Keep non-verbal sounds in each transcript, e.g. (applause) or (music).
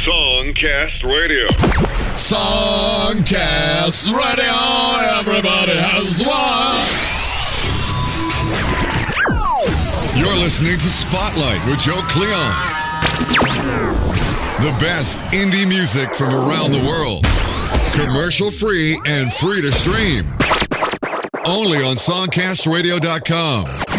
Songcast Radio. Songcast Radio. Everybody has one. You're listening to Spotlight with Joe Cleon. The best indie music from around the world. Commercial free and free to stream. Only on SongcastRadio.com.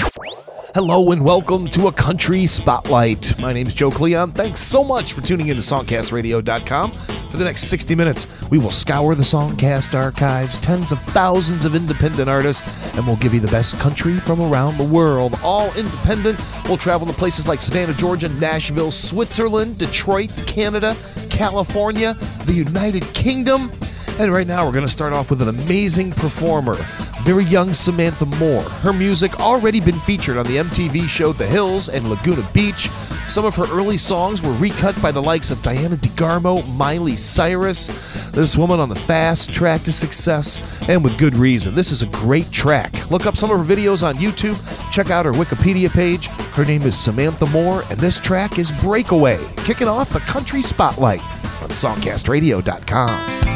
Hello and welcome to a country spotlight. My name is Joe Cleon. Thanks so much for tuning in to SongcastRadio.com. For the next 60 minutes, we will scour the Songcast archives, tens of thousands of independent artists, and we'll give you the best country from around the world. All independent. We'll travel to places like Savannah, Georgia, Nashville, Switzerland, Detroit, Canada, California, the United Kingdom. And right now, we're going to start off with an amazing performer, very young Samantha Moore. Her music already been featured on the MTV show The Hills and Laguna Beach. Some of her early songs were recut by the likes of Diana DeGarmo, Miley Cyrus. This woman on the fast track to success, and with good reason. This is a great track. Look up some of her videos on YouTube. Check out her Wikipedia page. Her name is Samantha Moore, and this track is Breakaway, kicking off the country spotlight on SongcastRadio.com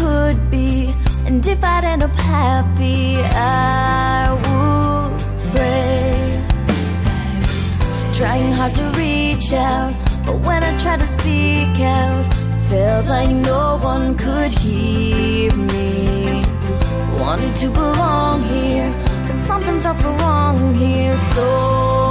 could be. And if I'd end up happy, I would pray. Trying hard to reach out, but when I tried to speak out, felt like no one could hear me. Wanted to belong here, but something felt so wrong here, so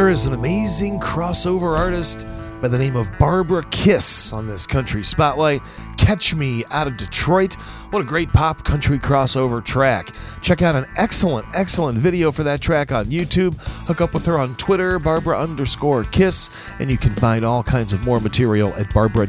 There is an amazing crossover artist by the name of Barbara Kiss on this country spotlight. Catch Me out of Detroit. What a great pop country crossover track. Check out an excellent, excellent video for that track on YouTube. Hook up with her on Twitter, Barbara underscore Kiss, and you can find all kinds of more material at barbara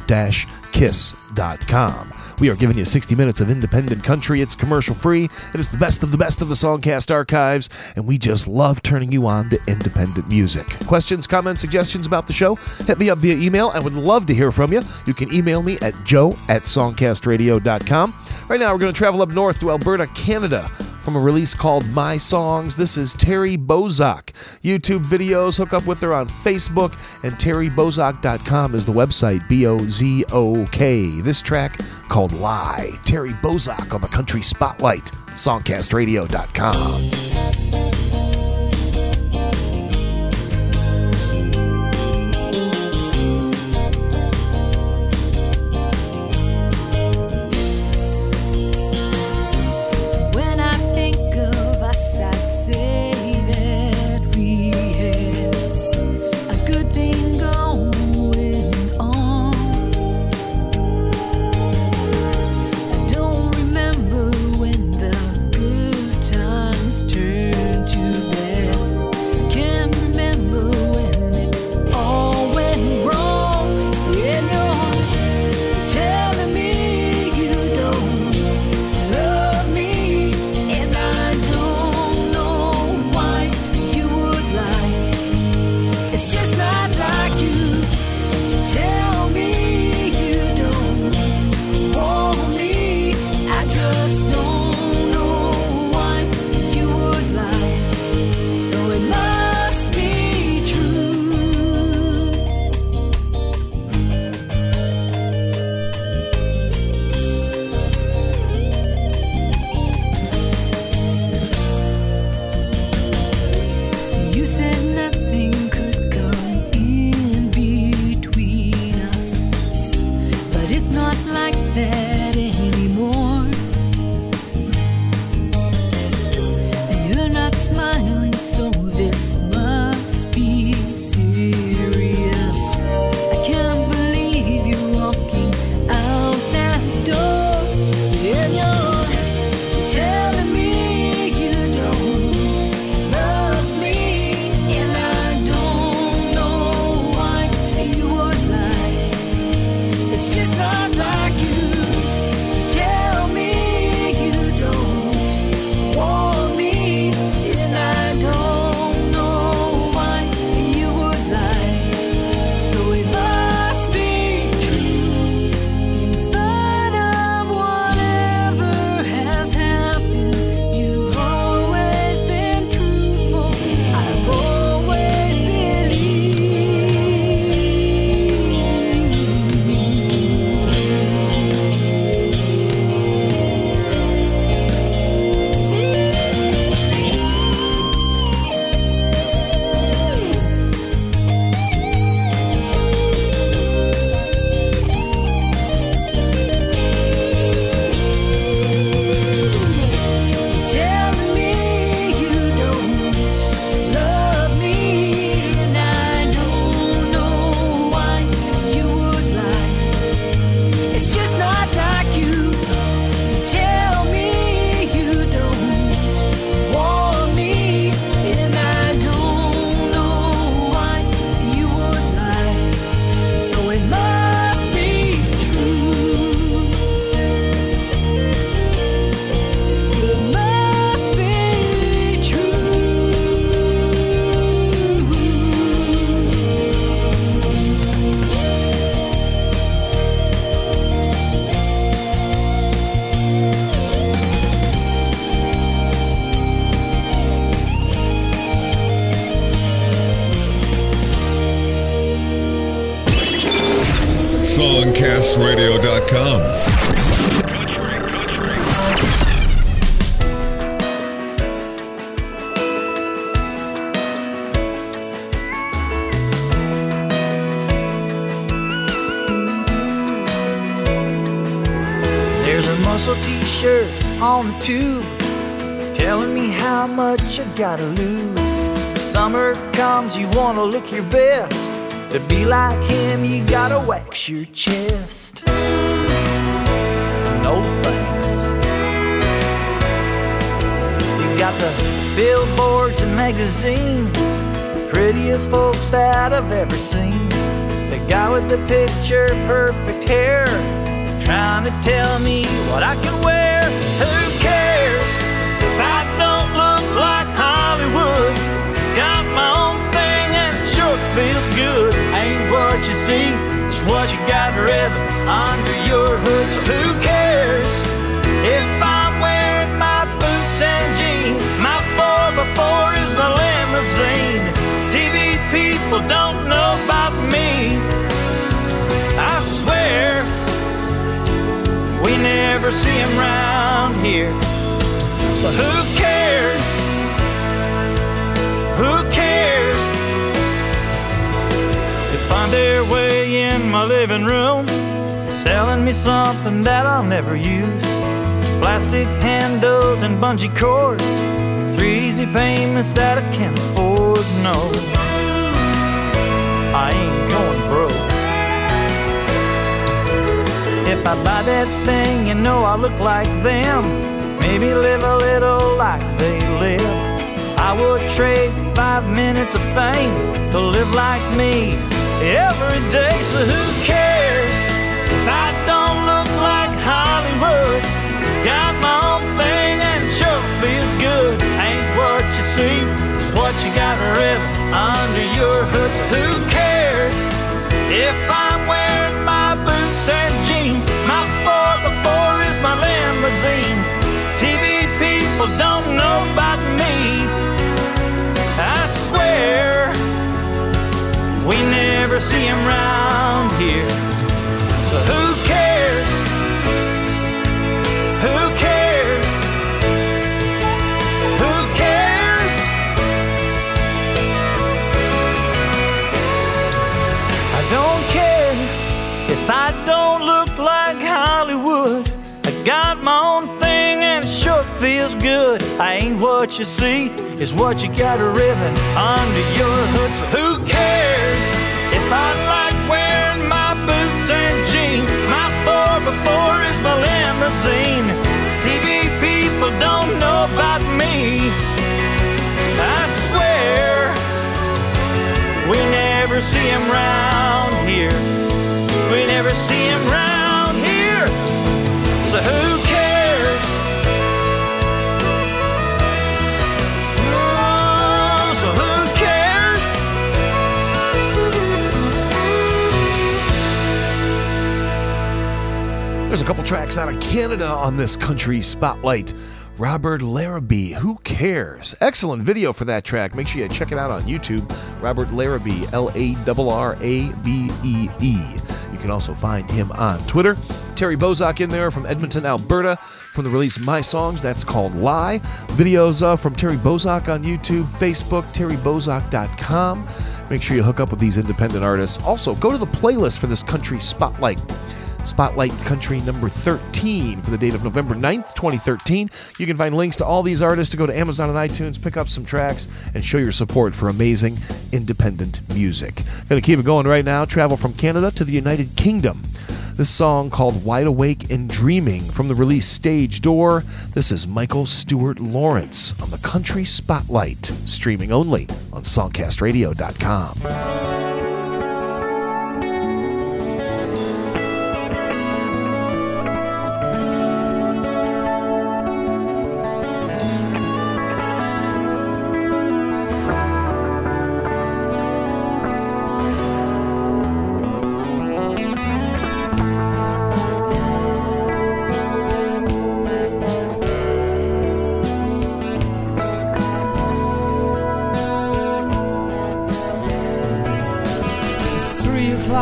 kiss.com. We are giving you 60 minutes of independent country. It's commercial free. It is the best of the best of the Songcast archives, and we just love turning you on to independent music. Questions, comments, suggestions about the show? Hit me up via email. I would love to hear from you. You can email me at joe at songcastradio.com. Right now, we're going to travel up north to Alberta, Canada. From a release called My Songs, this is Terri Bozok. YouTube videos, hook up with her on Facebook, and terribozok.com is the website, B O Z O K. This track called Lie. Terri Bozok on the Country Spotlight, songcastradio.com. look your best. To be like him, you gotta wax your chest. No thanks. You got the billboards and magazines, prettiest folks that I've ever seen. The guy with the picture perfect hair, trying to tell me what I can wear. Under your hood. So who cares if I'm wearing my boots and jeans? My 4x4 is my limousine. TV people don't know about me. I swear we never see him round here. So who cares? Who cares? They find their way in my living room, selling me something that I'll never use. Plastic handles and bungee cords, three easy payments that I can't afford. No, I ain't going broke. If I buy that thing, you know I look like them. Maybe live a little like they live. I would trade five minutes of fame to live like me every day. So who cares if I don't look like Hollywood? Got my own thing and sure feels good. Ain't what you see, it's what you got ripped under your hood. So who cares if I'm wearing my boots and jeans? My 4x4 is my limousine. TV people don't know about me. I swear we never see him round here. I ain't what you see, it's what you got a ribbon under your hood. So who cares if I like wearing my boots and jeans? My 4x4 is my limousine. TV people don't know about me. I swear we never see him round here. We never see him round here. So who There's a couple tracks out of Canada on this country spotlight. Robert Larrabee, Who Cares? Excellent video for that track. Make sure you check it out on YouTube. Robert Larrabee, L A R R A B E E. You can also find him on Twitter. Terri Bozok in there from Edmonton, Alberta, from the release My Songs. That's called Lie. Videos uh, from Terri Bozok on YouTube, Facebook, terribozok.com. Make sure you hook up with these independent artists. Also, go to the playlist for this country spotlight. Spotlight Country number 13 for the date of November 9th, 2013. You can find links to all these artists to go to Amazon and iTunes, pick up some tracks, and show your support for amazing independent music. Gonna keep it going right now. Travel from Canada to the United Kingdom. This song called Wide Awake and Dreaming from the release Stage Door. This is Michael Stewart Lawrence on the Country Spotlight, streaming only on SongcastRadio.com.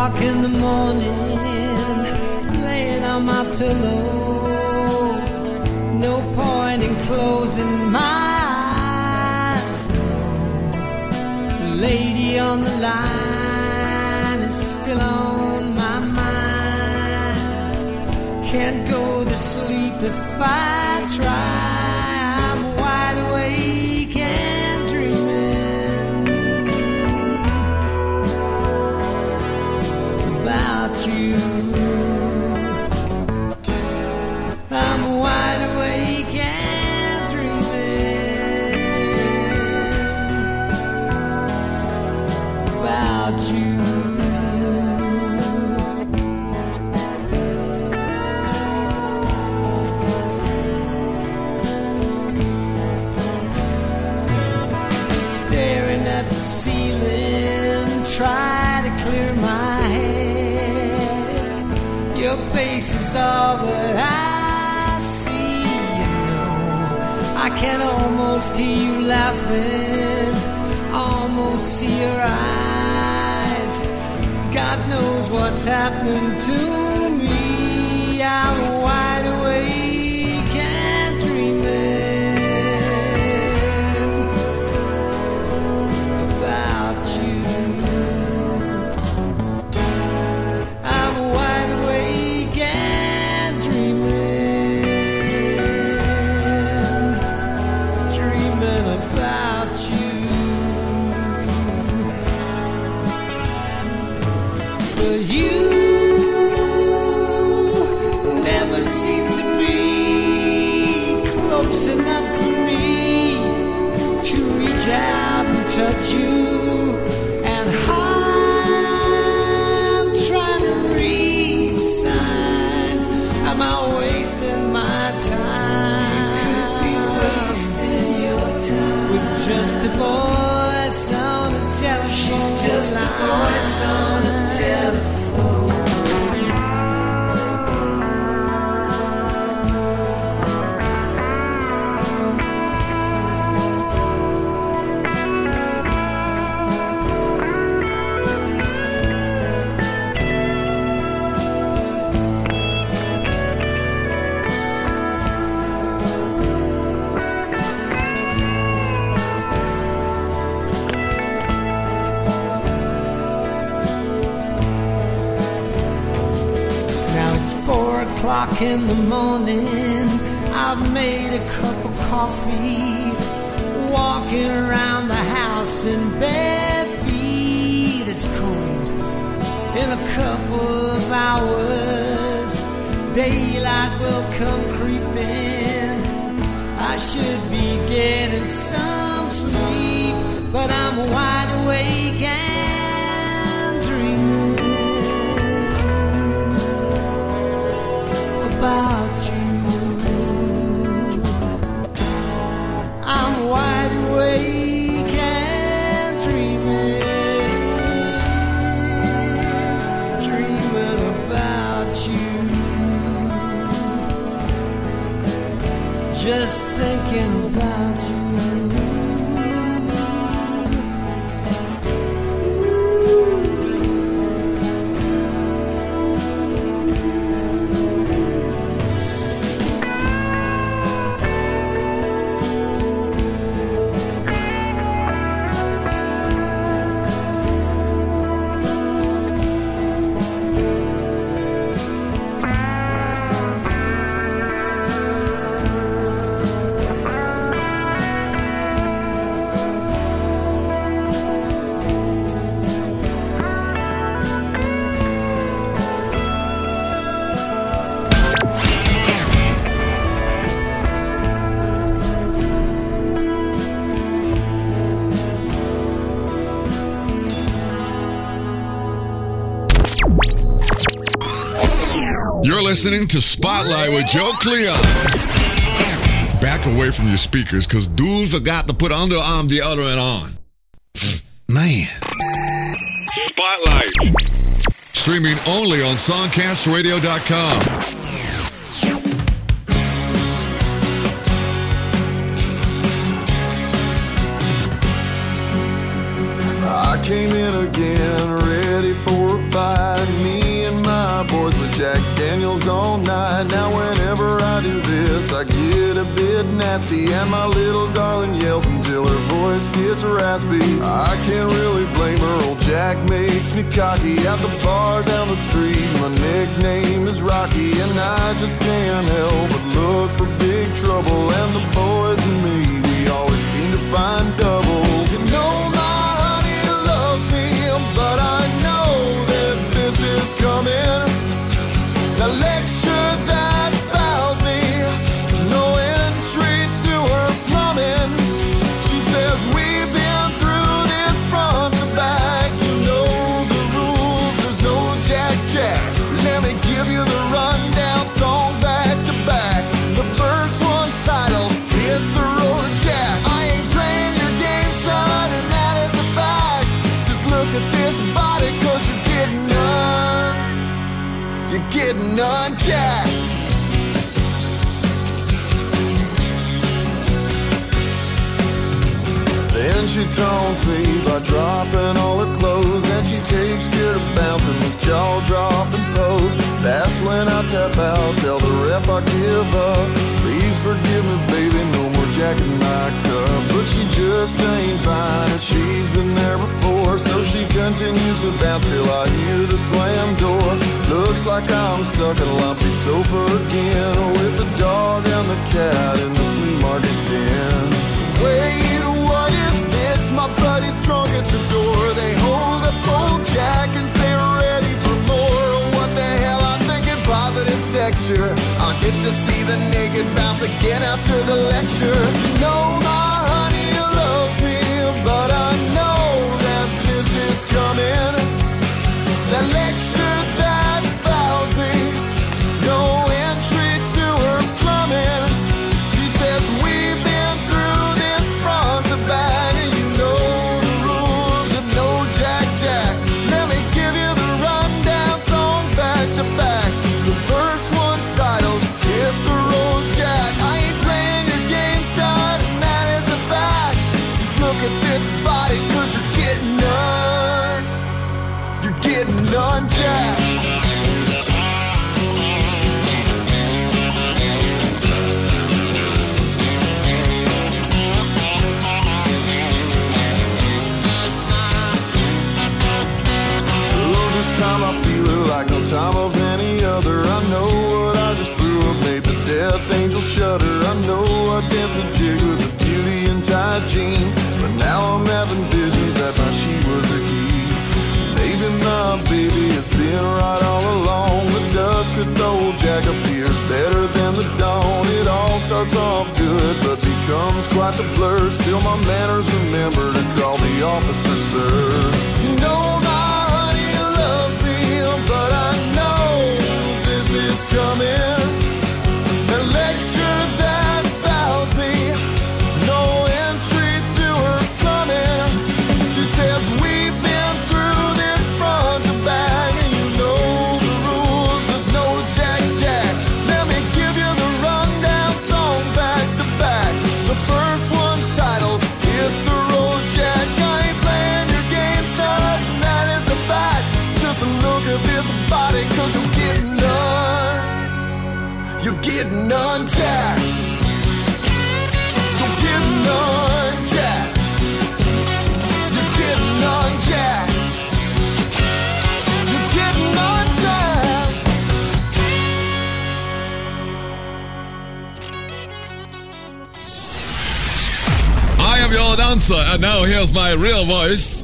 o'clock in the morning, laying on my pillow. No point in closing my eyes. Lady on the line is still on my mind. Can't go to sleep if I try. All that I see, you know. I can almost hear you laughing, almost see your eyes. God knows what's happened to me. I'm enough for me to reach out and touch you. And I'm trying to read signs. Am I wasting my time? wasting your time with just a voice on a telephone. She's just a voice on a telephone. O'clock in the morning. I've made a cup of coffee. Walking around the house in bare feet. It's cold. In a couple of hours, daylight will come creeping. I should be getting some sleep, but I'm wide awake thinking about listening to Spotlight with Joe Cleon. Back away from your speakers because dudes have got to put underarm deodorant on. Man. Spotlight. Streaming only on SongcastRadio.com. can't really blame her, old Jack makes me cocky. At the bar down the street, my nickname is Rocky, and I just can't help but look for big trouble. And the boys and me, we always seem to find double. Then she taunts me by dropping all her clothes And she takes care of bouncing this jaw-dropping pose That's when I tap out, tell the rep I give up. Please forgive me, baby, no more jack in my cup. But she just ain't fine, and she's been there before. So she continues to bounce till I hear the slam door. Looks like I'm stuck in a lumpy sofa again With the dog and the cat in the flea market den. Wait, what is this? My buddy's drunk at the door. They hold up old Jack and texture. I'll get to see the naked bounce again after the lecture. Know my honey loves me, but I know that this is coming. Angel shudder. I know I danced a jig with a beauty in tight jeans, but now I'm having visions that my she was a he. Maybe my baby has been right all along. The dusk with old Jack appears better than the dawn. It all starts off good, but becomes quite the blur. Still, my manners am your and now here's my real voice.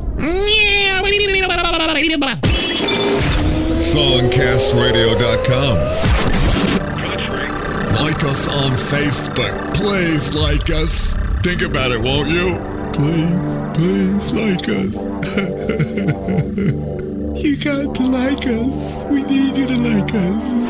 Songcastradio.com. Country. Like us on Facebook. Please like us. Think about it, won't you? Please, please like us. (laughs) you got to like us. We need you to like us.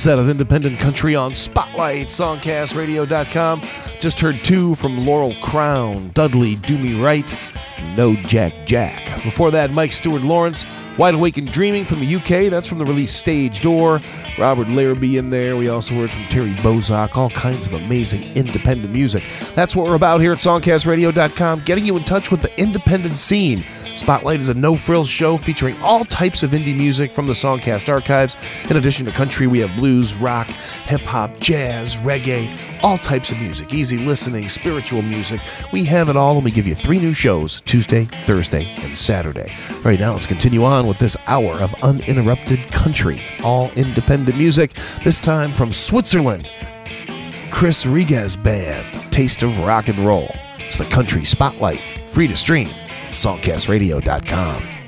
Set of independent country on Spotlight, songcastradio.com. Just heard two from Laurel Crown, Dudley Do Me Right, No Jack Jack. Before that, Mike Stewart Lawrence, Wide Awake and Dreaming from the UK. That's from the release Stage Door. Robert Larrabee in there. We also heard from Terri Bozok. All kinds of amazing independent music. That's what we're about here at songcastradio.com, getting you in touch with the independent scene. Spotlight is a no frills show featuring all types of indie music from the Songcast archives. In addition to country, we have blues, rock, hip hop, jazz, reggae, all types of music, easy listening, spiritual music. We have it all, and we give you three new shows Tuesday, Thursday, and Saturday. Right now, let's continue on with this hour of uninterrupted country, all independent music, this time from Switzerland. Chris Regez Band, Taste of Rock and Roll. It's the Country Spotlight, free to stream, songcastradio.com.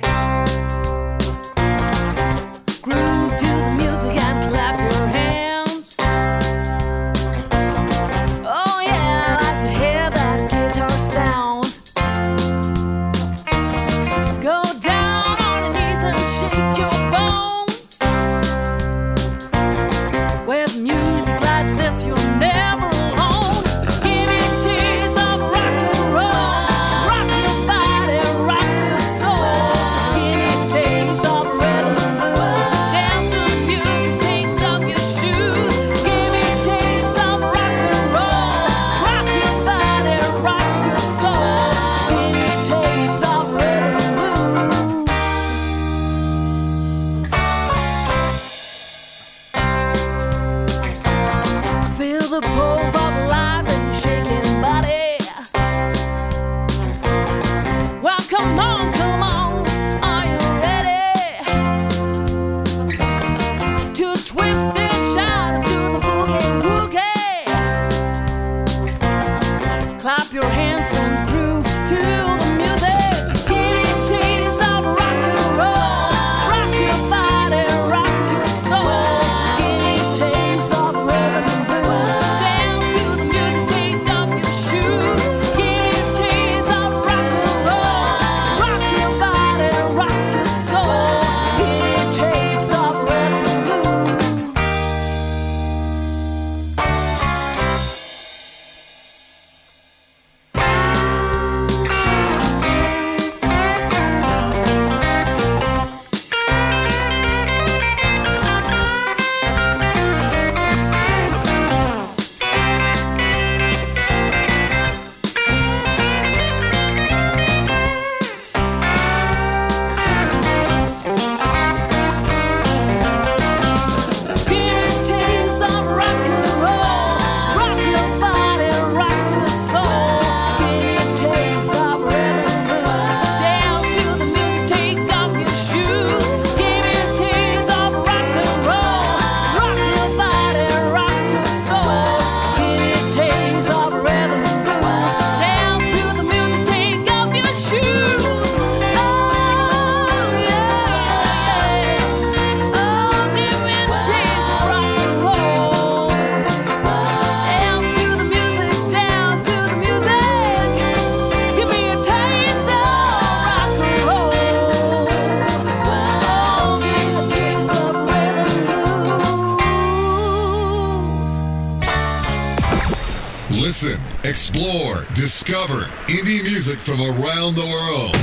explore, discover indie music from around the world.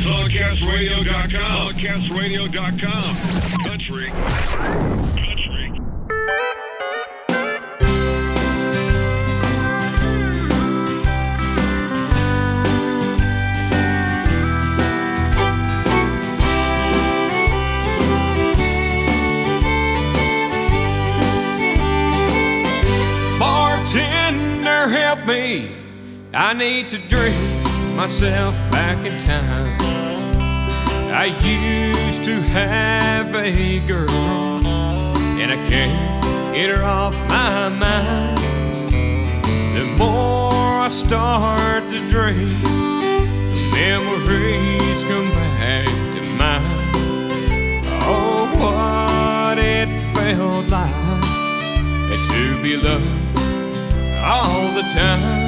Songcastradio.com. Songcastradio.com. Country. Country. I need to drink myself back in time. I used to have a girl, and I can't get her off my mind. The more I start to drink, the memories come back to mind. Oh, what it felt like to be loved all the time.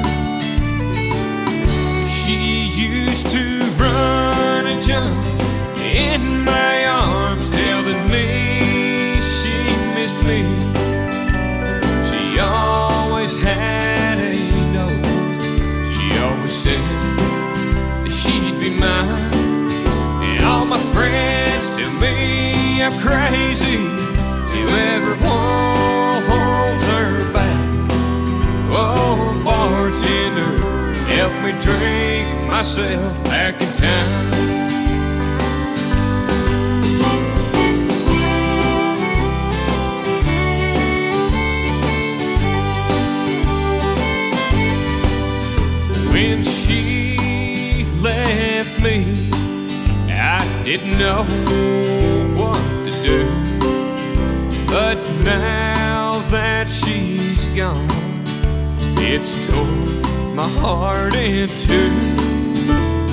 She used to run and jump in my arms, telling me she missed me. She always had a note. She always said that she'd be mine. And all my friends tell me I'm crazy. To everyone holds her back. Oh, bartender help me drink myself back in town. When she left me, I didn't know what to do. But now that she's gone, it's torn my heart in two.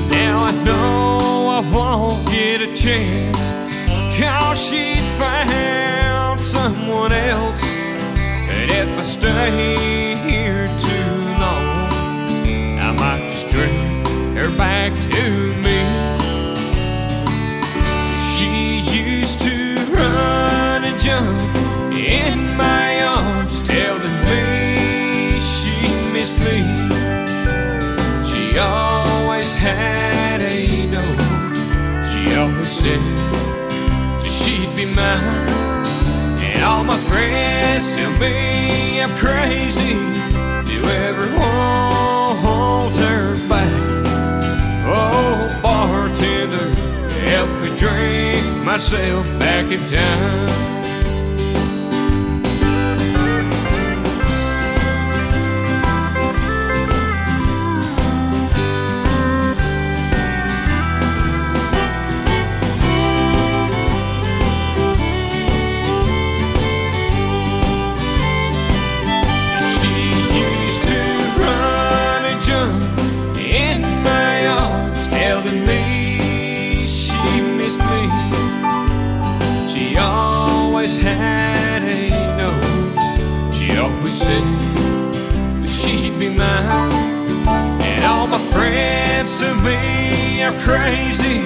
Now I know I won't get a chance, cause she's found someone else. And if I stay here too long, I might just drink her back to me. She used to run and jump in my arms, telling me she missed me. She always had a note. She always said that she'd be mine. And all my friends tell me I'm crazy to ever want her back. Oh, bartender, help me drink myself back in time. Said that she'd be mine. And all my friends to me are crazy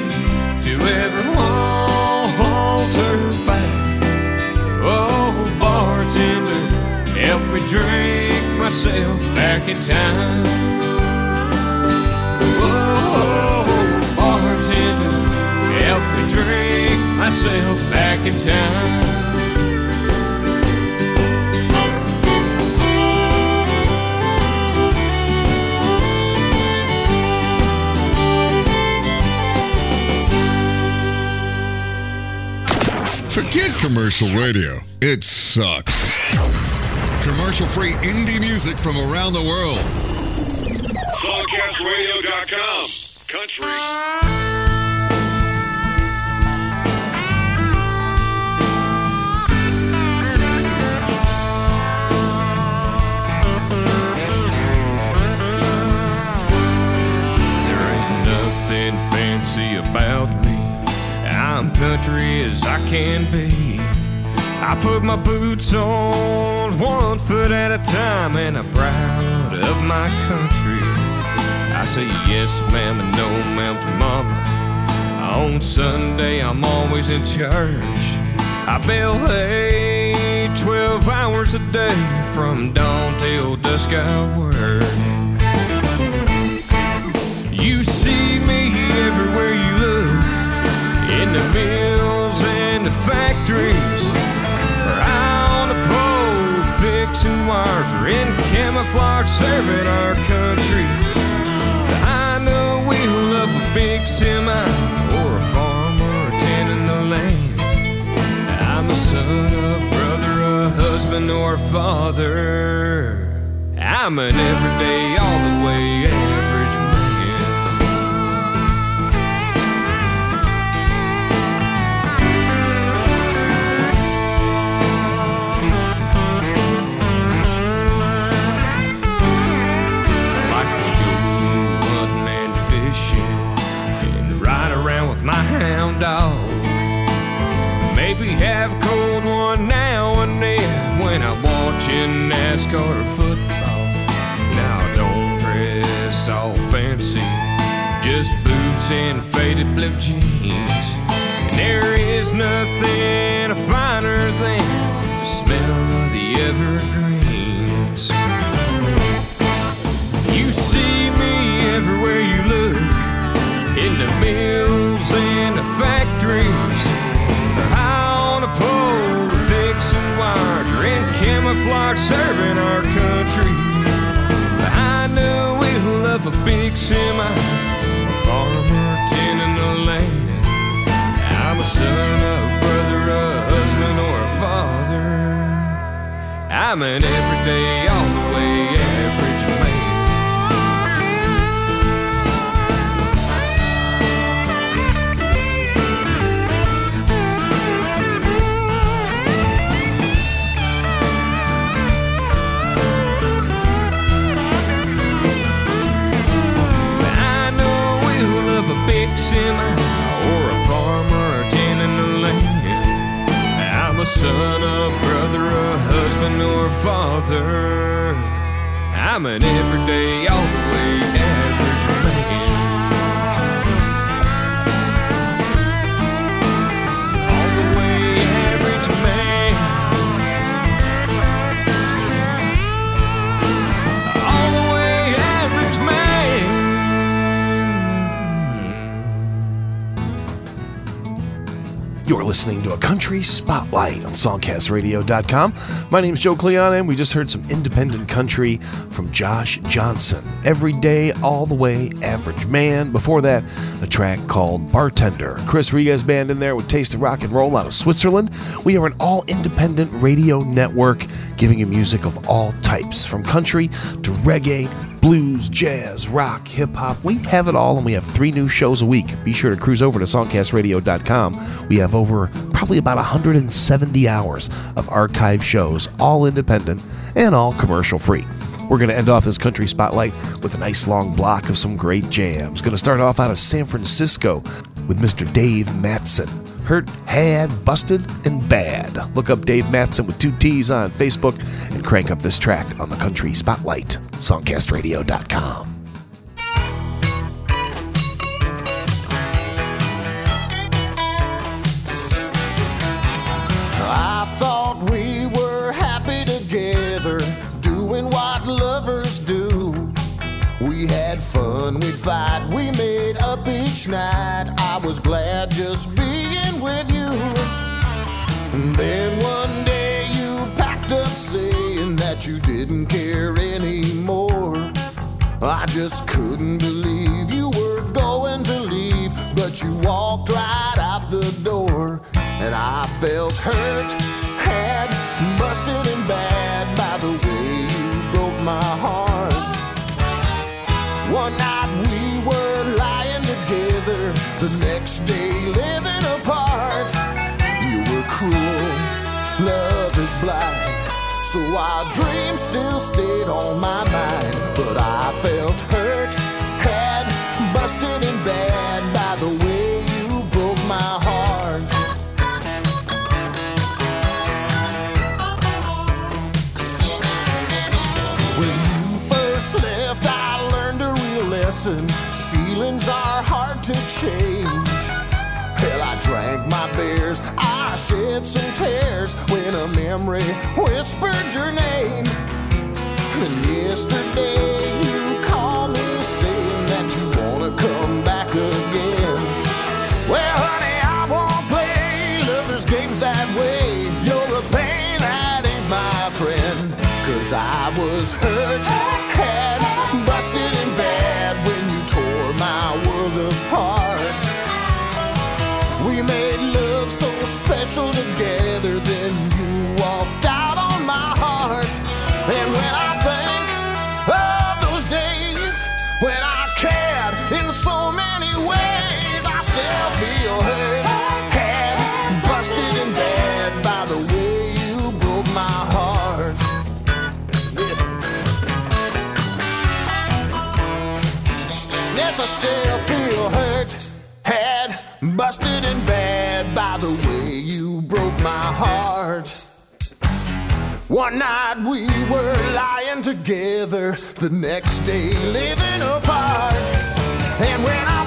to ever want her back. Oh, bartender, help me drink myself back in time. Oh, bartender, help me drink myself back in time. Commercial radio. It sucks. Commercial free indie music from around the world. Songcastradio.com. Country. About me. I'm country as I can be. I put my boots on one foot at a time and I'm proud of my country. I say yes, ma'am, and no, ma'am, to mama. On Sunday, I'm always in church. I bale hay 12 hours a day from dawn till dusk I work. You see me everywhere you look, in the mills and the factories, pole fixing wires, or in camouflage serving our country. Behind the wheel of a big semi, or a farmer tending the land. I'm a son, a brother, a husband, or a father. I'm an everyday, all the way You're listening to a country spotlight on songcastradio.com. My name's Joe Cleon, and we just heard some independent country from Josh Johnson. Every day, all the way, average man. Before that, a track called Bartender. Chris Regez band in there with Taste of Rock and Roll out of Switzerland. We are an all independent radio network giving you music of all types, from country to reggae blues, jazz, rock, hip hop. We have it all, and we have three new shows a week. Be sure to cruise over to songcastradio.com. We have over probably about 170 hours of archive shows, all independent and all commercial free. We're going to end off this country spotlight with a nice long block of some great jams. Going to start off out of San Francisco with Mr. Dave Mattson. Hurt, had, busted, and bad. Look up Dave Mattson with two T's on Facebook and crank up this track on the Country Spotlight. Songcastradio.com. each night. I was glad just being with you. And then one day you packed up saying that you didn't care anymore. I just couldn't believe you were going to leave, but you walked right out the door. And I felt hurt, had busted and bad by the way you broke my heart. One night day living apart. You were cruel, love is blind. So our dreams still stayed on my mind. But I felt hurt, had busted and bad by the way you broke my heart. When you first left, I learned a real lesson. Feelings are hard to change. Beers, I shed some tears when a memory whispered your name. And yesterday you called me saying that you wanna come back again. Well, honey, I won't play lovers' games that way. You're a pain that ain't my friend. Cause I was hurt, had busted and bad when you tore my world apart. Special together, then One night we were lying together, the next day living apart. And when I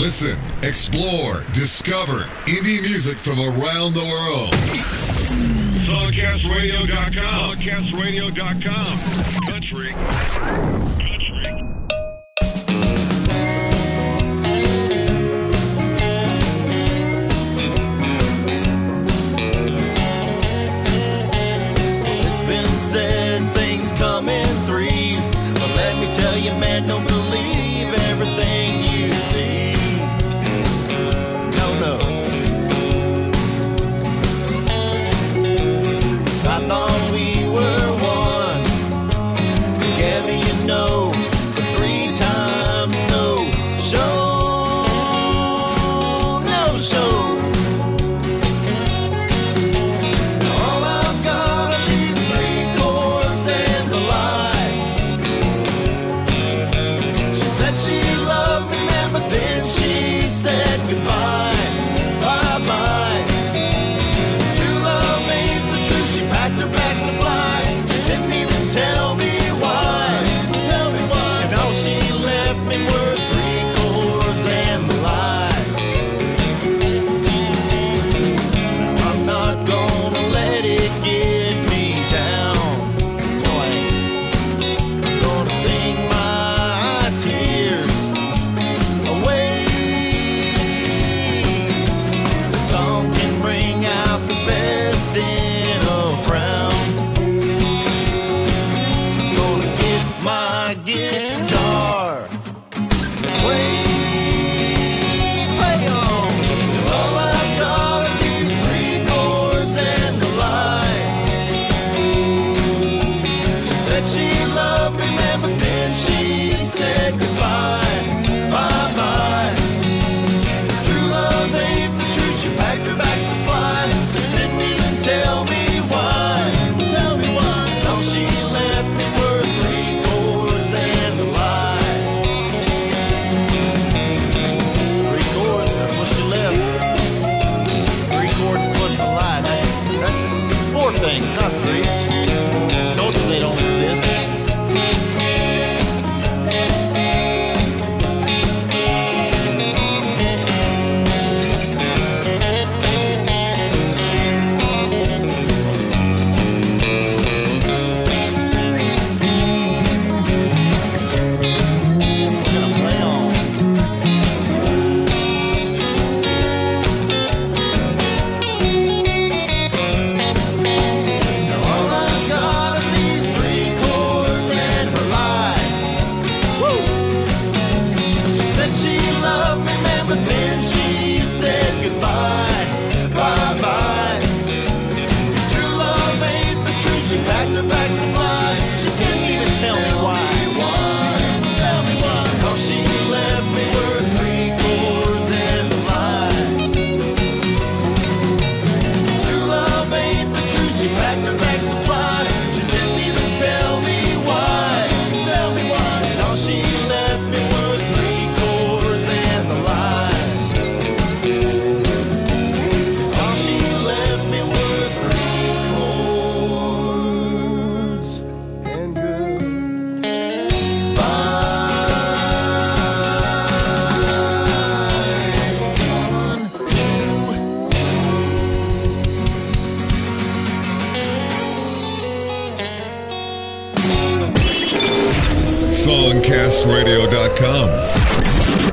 Listen, explore, discover indie music from around the world. SongcastRadio.com. SongcastRadio.com. Country. Country. love me songcastradio.com.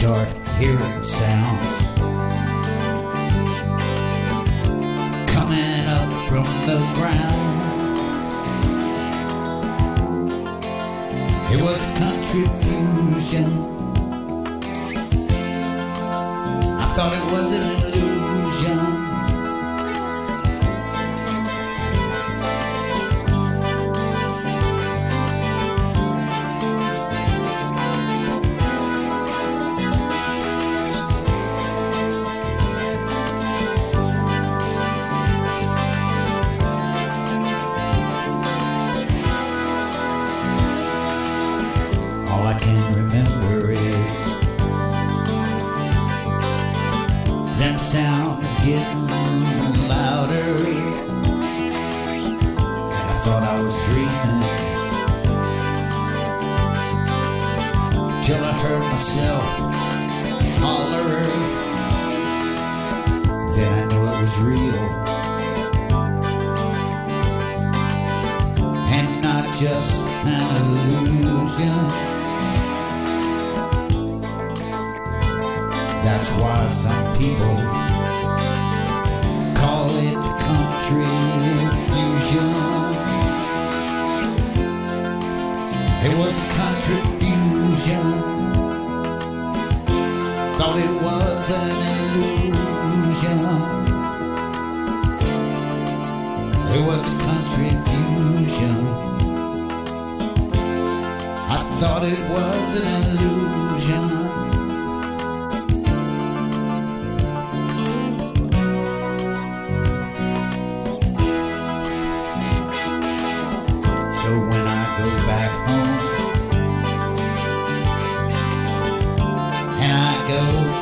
start hearing sounds coming up from the ground. It was country. I thought it was a little.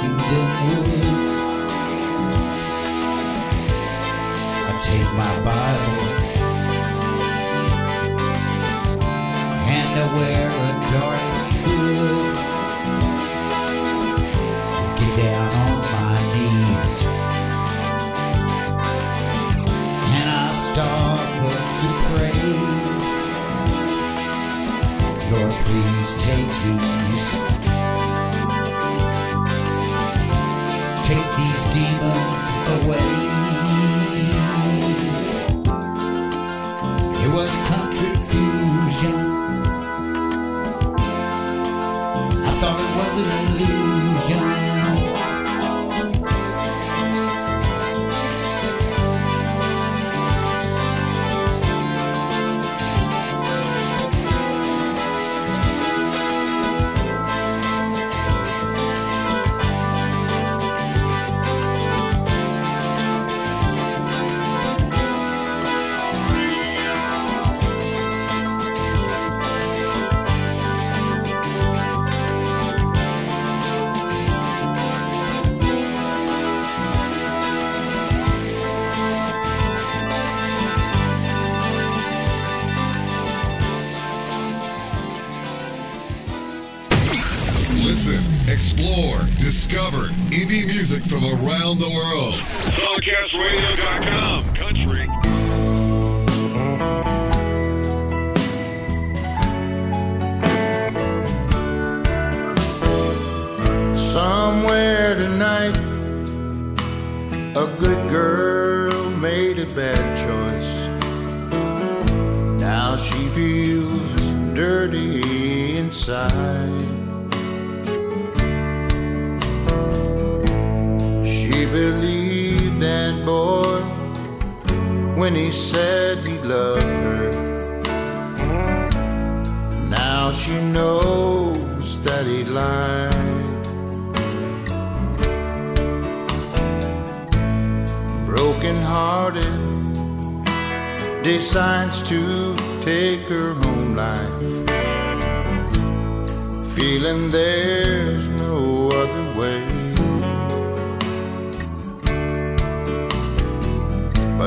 the woods. I take my Bible and I wear a dark when he said he loved her. Now she knows that he lied. Broken hearted, decides to take her home life. Feeling there's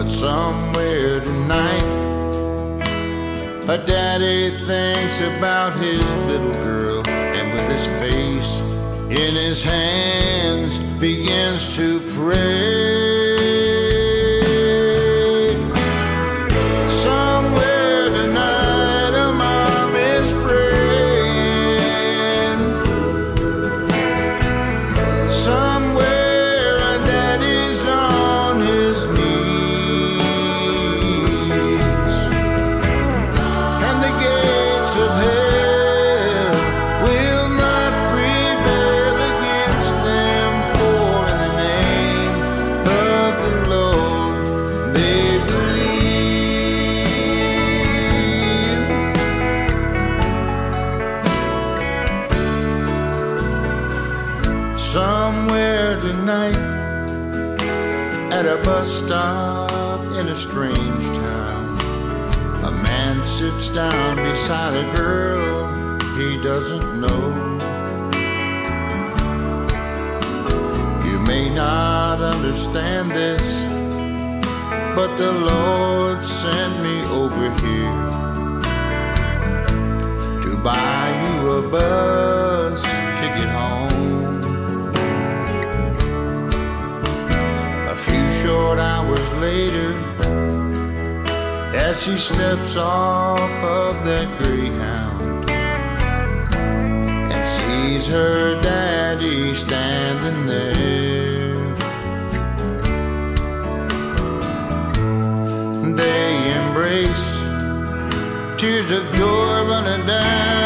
But somewhere tonight, a daddy thinks about his little girl and with his face in his hands begins to pray. Beside a girl he doesn't know. You may not understand this, but the Lord sent me over here to buy you a bus she steps off of that greyhound and sees her daddy standing there. They embrace, tears of joy running down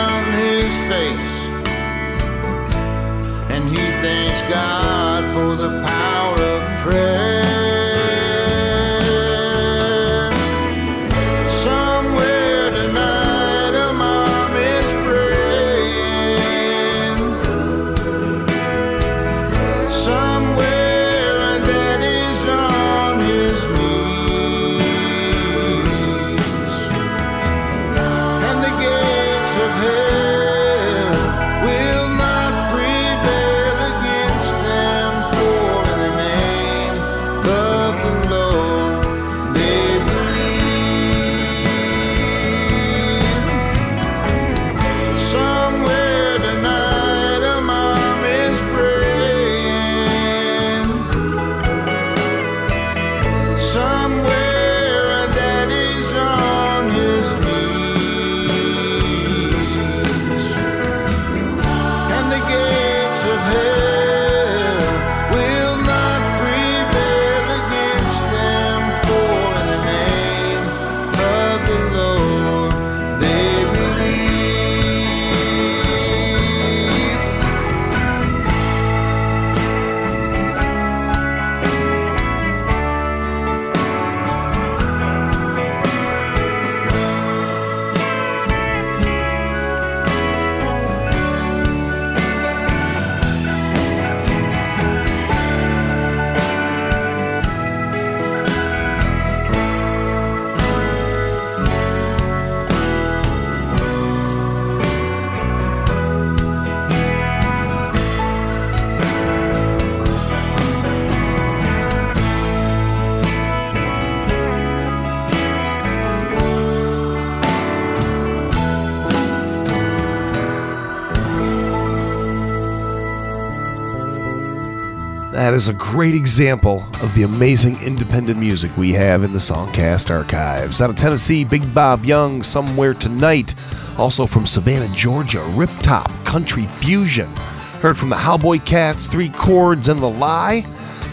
is a great example of the amazing independent music we have in the Songcast archives. Out of Tennessee, Big Bob Young, Somewhere Tonight. Also from Savannah, Georgia, Rip Top, Country Fusion. Heard from the Howboy Catts, Three Chords, and The Lie.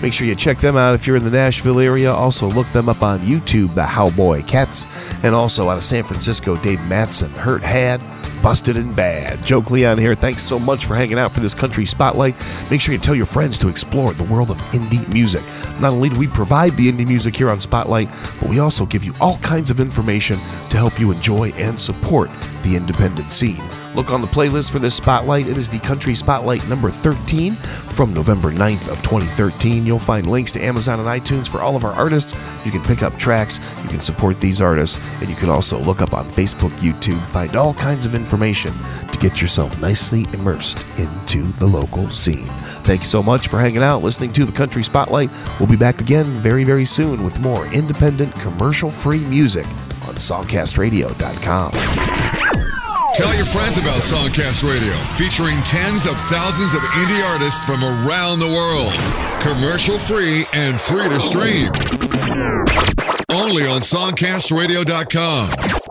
Make sure you check them out if you're in the Nashville area. Also, look them up on YouTube, the Howboy Catts. And also out of San Francisco, Dave Mattson, Hurt Had, Busted and Bad. Joe Cleon here. Thanks so much for hanging out for this country spotlight. Make sure you tell your friends to explore the world of indie music. Not only do we provide the indie music here on Spotlight, but we also give you all kinds of information to help you enjoy and support the independent scene. Look on the playlist for this spotlight. It is the Country Spotlight number 13 from November 9th of 2013. You'll find links to Amazon and iTunes for all of our artists. You can pick up tracks, you can support these artists, and you can also look up on Facebook, YouTube, find all kinds of information to get yourself nicely immersed into the local scene. Thank you so much for hanging out, listening to the Country Spotlight. We'll be back again very, very soon with more independent, commercial free music on SongcastRadio.com. Tell your friends about Songcast Radio, featuring tens of thousands of indie artists from around the world. Commercial free and free to stream. Only on SongcastRadio.com.